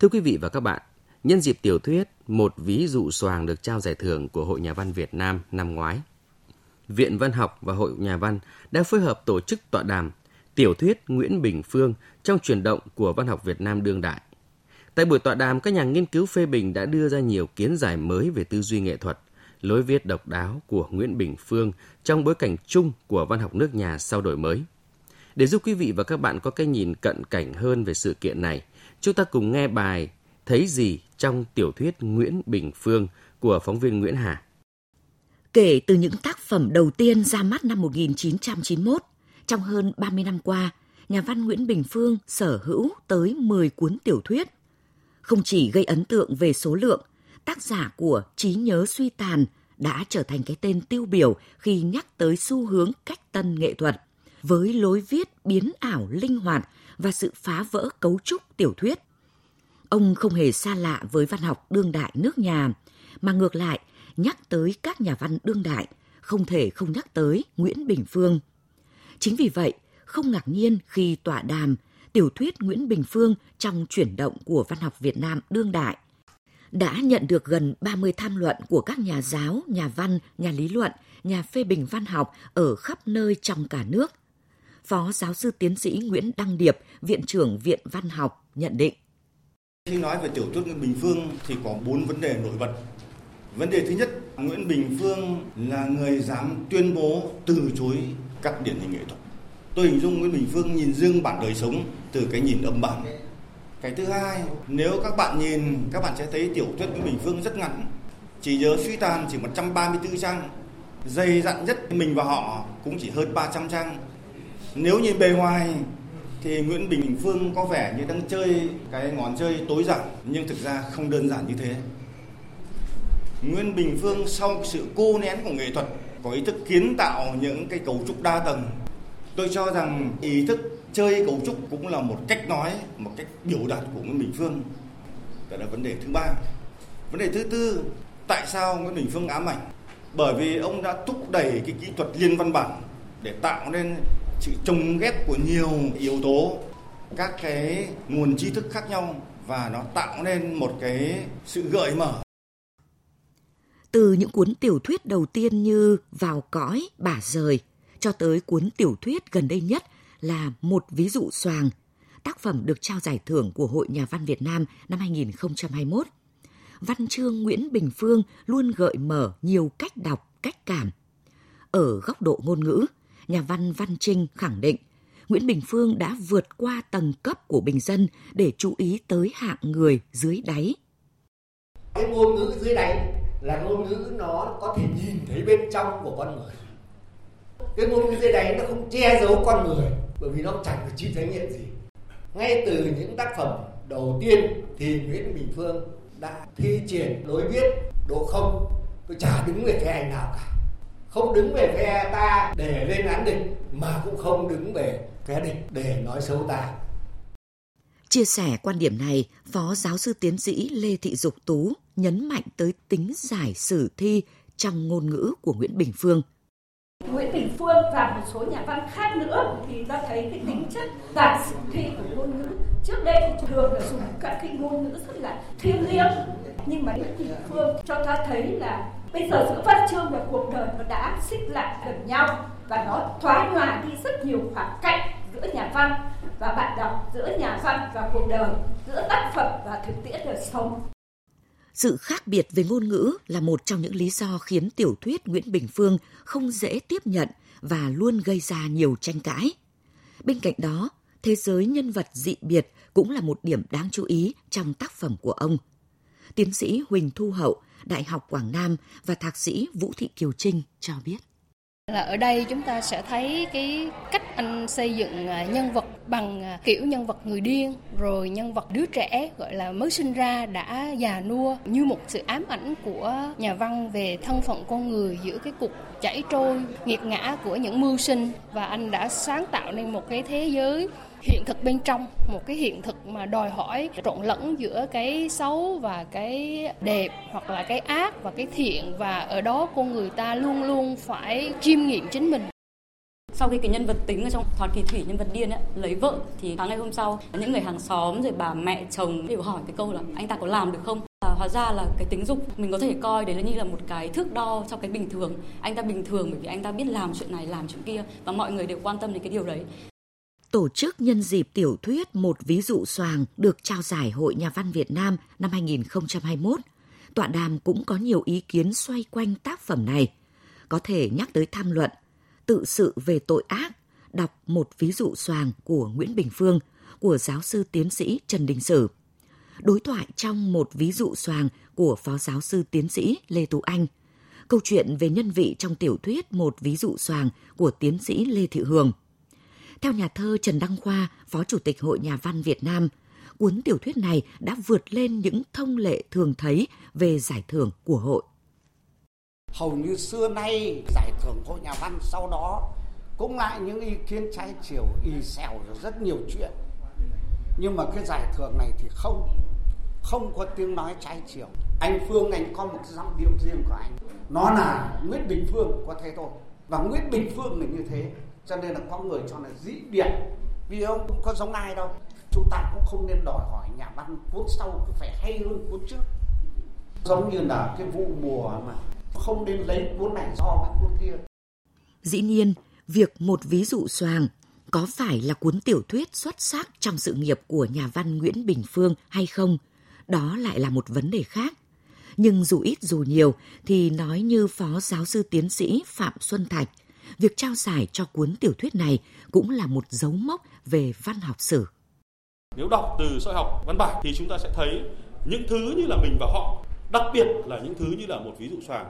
Thưa quý vị và các bạn, nhân dịp tiểu thuyết Một ví dụ xoàng được trao giải thưởng của Hội Nhà văn Việt Nam năm ngoái, Viện Văn học và Hội Nhà văn đã phối hợp tổ chức tọa đàm tiểu thuyết Nguyễn Bình Phương trong truyền động của văn học Việt Nam đương đại. Tại buổi tọa đàm, các nhà nghiên cứu phê bình đã đưa ra nhiều kiến giải mới về tư duy nghệ thuật, lối viết độc đáo của Nguyễn Bình Phương trong bối cảnh chung của văn học nước nhà sau đổi mới. Để giúp quý vị và các bạn có cái nhìn cận cảnh hơn về sự kiện này, chúng ta cùng nghe bài Thấy gì trong tiểu thuyết Nguyễn Bình Phương của phóng viên Nguyễn Hà. Kể từ những tác phẩm đầu tiên ra mắt năm 1991, trong hơn 30 năm qua, nhà văn Nguyễn Bình Phương sở hữu tới 10 cuốn tiểu thuyết. Không chỉ gây ấn tượng về số lượng, tác giả của Trí nhớ suy tàn đã trở thành cái tên tiêu biểu khi nhắc tới xu hướng cách tân nghệ thuật, với lối viết biến ảo linh hoạt và sự phá vỡ cấu trúc tiểu thuyết. Ông không hề xa lạ với văn học đương đại nước nhà, mà ngược lại, nhắc tới các nhà văn đương đại, không thể không nhắc tới Nguyễn Bình Phương. Chính vì vậy, không ngạc nhiên khi tọa đàm tiểu thuyết Nguyễn Bình Phương trong chuyển động của văn học Việt Nam đương đại đã nhận được gần 30 tham luận của các nhà giáo, nhà văn, nhà lý luận, nhà phê bình văn học ở khắp nơi trong cả nước. Phó giáo sư tiến sĩ Nguyễn Đăng Điệp, Viện trưởng Viện Văn học nhận định. Khi nói về tiểu thuyết Nguyễn Bình Phương thì có bốn vấn đề nổi bật. Vấn đề thứ nhất, Nguyễn Bình Phương là người dám tuyên bố từ chối các điển hình nghệ thuật. Tôi hình dung Nguyễn Bình Phương nhìn dương bản đời sống từ cái nhìn âm bản. Cái thứ hai, nếu các bạn nhìn, các bạn sẽ thấy tiểu thuyết Nguyễn Bình Phương rất ngắn. Chỉ nhớ suy tàn chỉ 134 trang. Dày dặn nhất mình và họ cũng chỉ hơn 300 trang. Nếu như bề ngoài thì Nguyễn Bình Phương có vẻ như đang chơi cái ngón chơi tối giản nhưng thực ra không đơn giản như thế. Nguyễn Bình Phương sau sự cô nén của nghệ thuật có ý thức kiến tạo những cái cấu trúc đa tầng. Tôi cho rằng ý thức chơi cấu trúc cũng là một cách nói, một cách biểu đạt của Nguyễn Bình Phương. Đó là vấn đề thứ ba. Vấn đề thứ tư, tại sao Nguyễn Bình Phương ám ảnh? Bởi vì ông đã thúc đẩy cái kỹ thuật liên văn bản để tạo nên sự trồng ghép của nhiều yếu tố các cái nguồn tri thức khác nhau và nó tạo nên một cái sự gợi mở từ những cuốn tiểu thuyết đầu tiên như Vào cõi, bà rời, cho tới cuốn tiểu thuyết gần đây nhất là Một ví dụ xoàng, tác phẩm được trao giải thưởng của Hội Nhà văn Việt Nam năm 2021. Văn chương Nguyễn Bình Phương luôn gợi mở nhiều cách đọc, cách cảm. Ở góc độ ngôn ngữ, nhà văn Văn Trinh khẳng định, Nguyễn Bình Phương đã vượt qua tầng cấp của bình dân để chú ý tới hạng người dưới đáy. Cái ngôn ngữ dưới đáy là ngôn ngữ nó có thể nhìn thấy bên trong của con người. Cái ngôn ngữ dưới đáy nó không che giấu con người, bởi vì nó chẳng có trí thể nghiệm gì. Ngay từ những tác phẩm đầu tiên thì Nguyễn Bình Phương đã thi triển lối viết độ không. Tôi chả đứng về phe anh nào cả không đứng về phe ta để lên án địch mà cũng không đứng về phe địch để nói xấu ta Chia sẻ quan điểm này, Phó Giáo sư Tiến sĩ Lê Thị Dục Tú nhấn mạnh tới tính giải sử thi trong ngôn ngữ của Nguyễn Bình Phương. Nguyễn Bình Phương và một số nhà văn khác nữa thì ta thấy cái tính chất giải sử thi của ngôn ngữ. Trước đây thì thường là dùng các cái ngôn ngữ rất là thiêng liêng, nhưng mà Nguyễn Bình Phương cho ta thấy là bây giờ giữa văn chương và cuộc đời nó đã xích lại gần nhau và nó thoái hòa đi rất nhiều khoảng cách giữa nhà văn và bạn đọc, giữa nhà văn và cuộc đời, giữa tác phẩm và thực tiễn đời sống. Sự khác biệt về ngôn ngữ là một trong những lý do khiến tiểu thuyết Nguyễn Bình Phương không dễ tiếp nhận và luôn gây ra nhiều tranh cãi. Bên cạnh đó, thế giới nhân vật dị biệt cũng là một điểm đáng chú ý trong tác phẩm của ông. Tiến sĩ Huỳnh Thu Hậu, Đại học Quảng Nam và thạc sĩ Vũ Thị Kiều Trinh cho biết là ở đây chúng ta sẽ thấy cái cách anh xây dựng à, nhân vật bằng à, kiểu nhân vật người điên, rồi nhân vật đứa trẻ, gọi là, mới sinh ra đã già nua, như một sự ám ảnh của nhà văn về thân phận con người giữa cái cuộc chảy trôi, nghiệt ngã của những mưu sinh. Và anh đã sáng tạo nên một cái thế giới hiện thực bên trong, một cái hiện thực mà đòi hỏi trộn lẫn giữa cái xấu và cái đẹp, hoặc là cái ác và cái thiện. Và ở đó con người ta luôn luôn phải chiêm nghiệm chính mình sau khi cái nhân vật tính ở trong thoạt kỳ thủy nhân vật điên ấy, lấy vợ thì sáng ngày hôm sau những người hàng xóm rồi bà mẹ chồng đều hỏi cái câu là anh ta có làm được không à, hóa ra là cái tính dục mình có thể coi đấy là như là một cái thước đo trong cái bình thường anh ta bình thường bởi vì anh ta biết làm chuyện này làm chuyện kia và mọi người đều quan tâm đến cái điều đấy tổ chức nhân dịp tiểu thuyết Một ví dụ xoàng được trao giải Hội Nhà văn Việt Nam năm 2021. Tọa đàm cũng có nhiều ý kiến xoay quanh tác phẩm này. Có thể nhắc tới tham luận, tự sự về tội ác, đọc một ví dụ xoàng của Nguyễn Bình Phương, của giáo sư tiến sĩ Trần Đình Sử. Đối thoại trong một ví dụ xoàng của Phó giáo sư tiến sĩ Lê Tú Anh. Câu chuyện về nhân vị trong tiểu thuyết Một ví dụ xoàng của tiến sĩ Lê Thị Hường – theo nhà thơ Trần Đăng Khoa, Phó Chủ tịch Hội Nhà văn Việt Nam, cuốn tiểu thuyết này đã vượt lên những thông lệ thường thấy về giải thưởng của hội. Hầu như xưa nay giải thưởng Hội Nhà văn sau đó cũng lại những ý kiến trái chiều, y xèo rất nhiều chuyện. Nhưng mà cái giải thưởng này thì không, không có tiếng nói trái chiều. Anh Phương anh có một giọng điệu riêng của anh. Nó là Nguyễn Bình Phương có thế thôi. Và Nguyễn Bình Phương là như thế cho nên là có người cho là dĩ biệt vì ông cũng có giống ai đâu chúng ta cũng không nên đòi hỏi nhà văn cuốn sau cũng phải hay hơn cuốn trước giống như là cái vụ mùa mà không nên lấy cuốn này so với cuốn kia dĩ nhiên việc một ví dụ xoàng có phải là cuốn tiểu thuyết xuất sắc trong sự nghiệp của nhà văn Nguyễn Bình Phương hay không, đó lại là một vấn đề khác. Nhưng dù ít dù nhiều thì nói như Phó Giáo sư Tiến sĩ Phạm Xuân Thạch – việc trao giải cho cuốn tiểu thuyết này cũng là một dấu mốc về văn học sử. Nếu đọc từ sợi học văn bản thì chúng ta sẽ thấy những thứ như là mình và họ, đặc biệt là những thứ như là một ví dụ xoàng.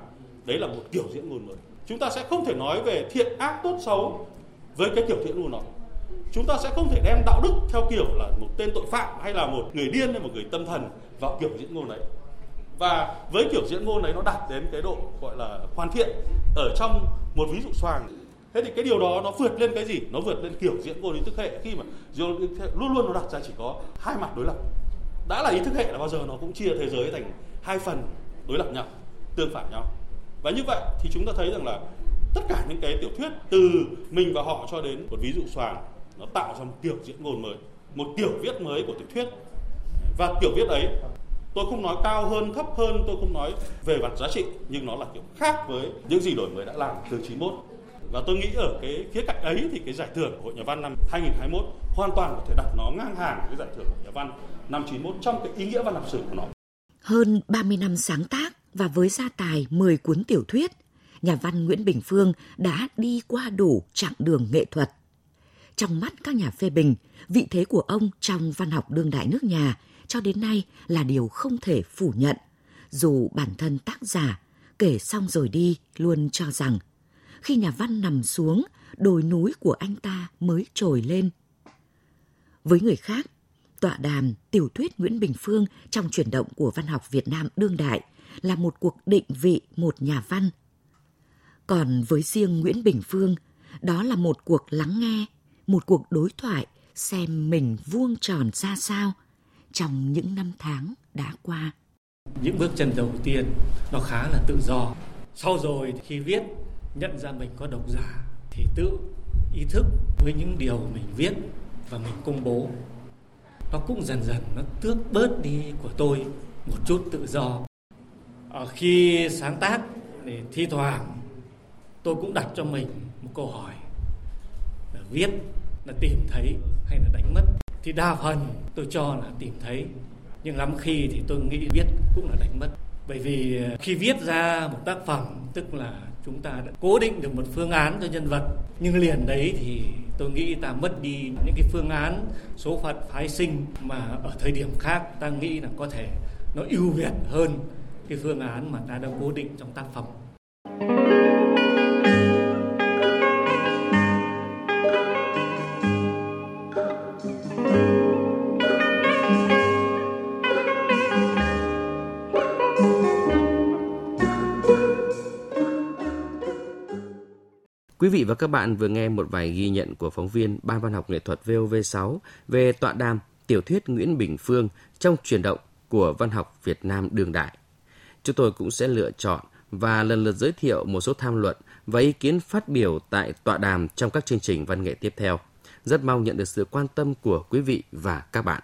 Đấy là một kiểu diễn ngôn mới. Chúng ta sẽ không thể nói về thiện ác tốt xấu với cái kiểu diễn ngôn đó. Chúng ta sẽ không thể đem đạo đức theo kiểu là một tên tội phạm hay là một người điên hay một người tâm thần vào kiểu diễn ngôn đấy. Và với kiểu diễn ngôn đấy nó đạt đến cái độ gọi là hoàn thiện ở trong một ví dụ xoàng. Thế thì cái điều đó nó vượt lên cái gì? Nó vượt lên kiểu diễn ngôn ý thức hệ. Khi mà luôn luôn nó đặt ra chỉ có hai mặt đối lập. Đã là ý thức hệ là bao giờ nó cũng chia thế giới thành hai phần đối lập nhau, tương phản nhau và như vậy thì chúng ta thấy rằng là tất cả những cái tiểu thuyết từ mình và họ cho đến một ví dụ xoàng, nó tạo ra một kiểu diễn ngôn mới, một kiểu viết mới của tiểu thuyết và kiểu viết ấy, tôi không nói cao hơn, thấp hơn, tôi không nói về mặt giá trị, nhưng nó là kiểu khác với những gì đổi mới đã làm từ 91 và tôi nghĩ ở cái khía cạnh ấy thì cái giải thưởng của hội nhà văn năm 2021 hoàn toàn có thể đặt nó ngang hàng với giải thưởng hội nhà văn năm 91 trong cái ý nghĩa văn học sử của nó. Hơn 30 năm sáng tác và với gia tài 10 cuốn tiểu thuyết, nhà văn Nguyễn Bình Phương đã đi qua đủ chặng đường nghệ thuật. Trong mắt các nhà phê bình, vị thế của ông trong văn học đương đại nước nhà cho đến nay là điều không thể phủ nhận, dù bản thân tác giả kể xong rồi đi luôn cho rằng khi nhà văn nằm xuống, đồi núi của anh ta mới trồi lên. Với người khác, tọa đàm tiểu thuyết Nguyễn Bình Phương trong chuyển động của văn học Việt Nam đương đại là một cuộc định vị một nhà văn. Còn với riêng Nguyễn Bình Phương, đó là một cuộc lắng nghe, một cuộc đối thoại xem mình vuông tròn ra sao – trong những năm tháng đã qua. Những bước chân đầu tiên nó khá là tự do. Sau rồi khi viết nhận ra mình có độc giả thì tự ý thức với những điều mình viết và mình công bố. Nó cũng dần dần nó tước bớt đi của tôi một chút tự do. Ở khi sáng tác thì thi thoảng, tôi cũng đặt cho mình một câu hỏi. Là viết là tìm thấy hay là đánh mất? Thì đa phần tôi cho là tìm thấy, nhưng lắm khi thì tôi nghĩ viết cũng là đánh mất. Bởi vì ờ, khi viết ra một tác phẩm, tức là chúng ta đã cố định được một phương án cho nhân vật, nhưng liền đấy thì tôi nghĩ ta mất đi những cái phương án, số phận phái sinh mà ở thời điểm khác ta nghĩ là có thể nó ưu việt hơn cái phương án mà ta đã cố định trong tác phẩm Quý vị và các bạn vừa nghe một vài ghi nhận của phóng viên Ban Văn học Nghệ thuật VOV6 về tọa đàm tiểu thuyết Nguyễn Bình Phương trong truyền động của văn học Việt Nam đương đại. Chúng tôi cũng sẽ lựa chọn và lần lượt giới thiệu một số tham luận và ý kiến phát biểu tại tọa đàm trong các chương trình văn nghệ tiếp theo. Rất mong nhận được sự quan tâm của quý vị và các bạn.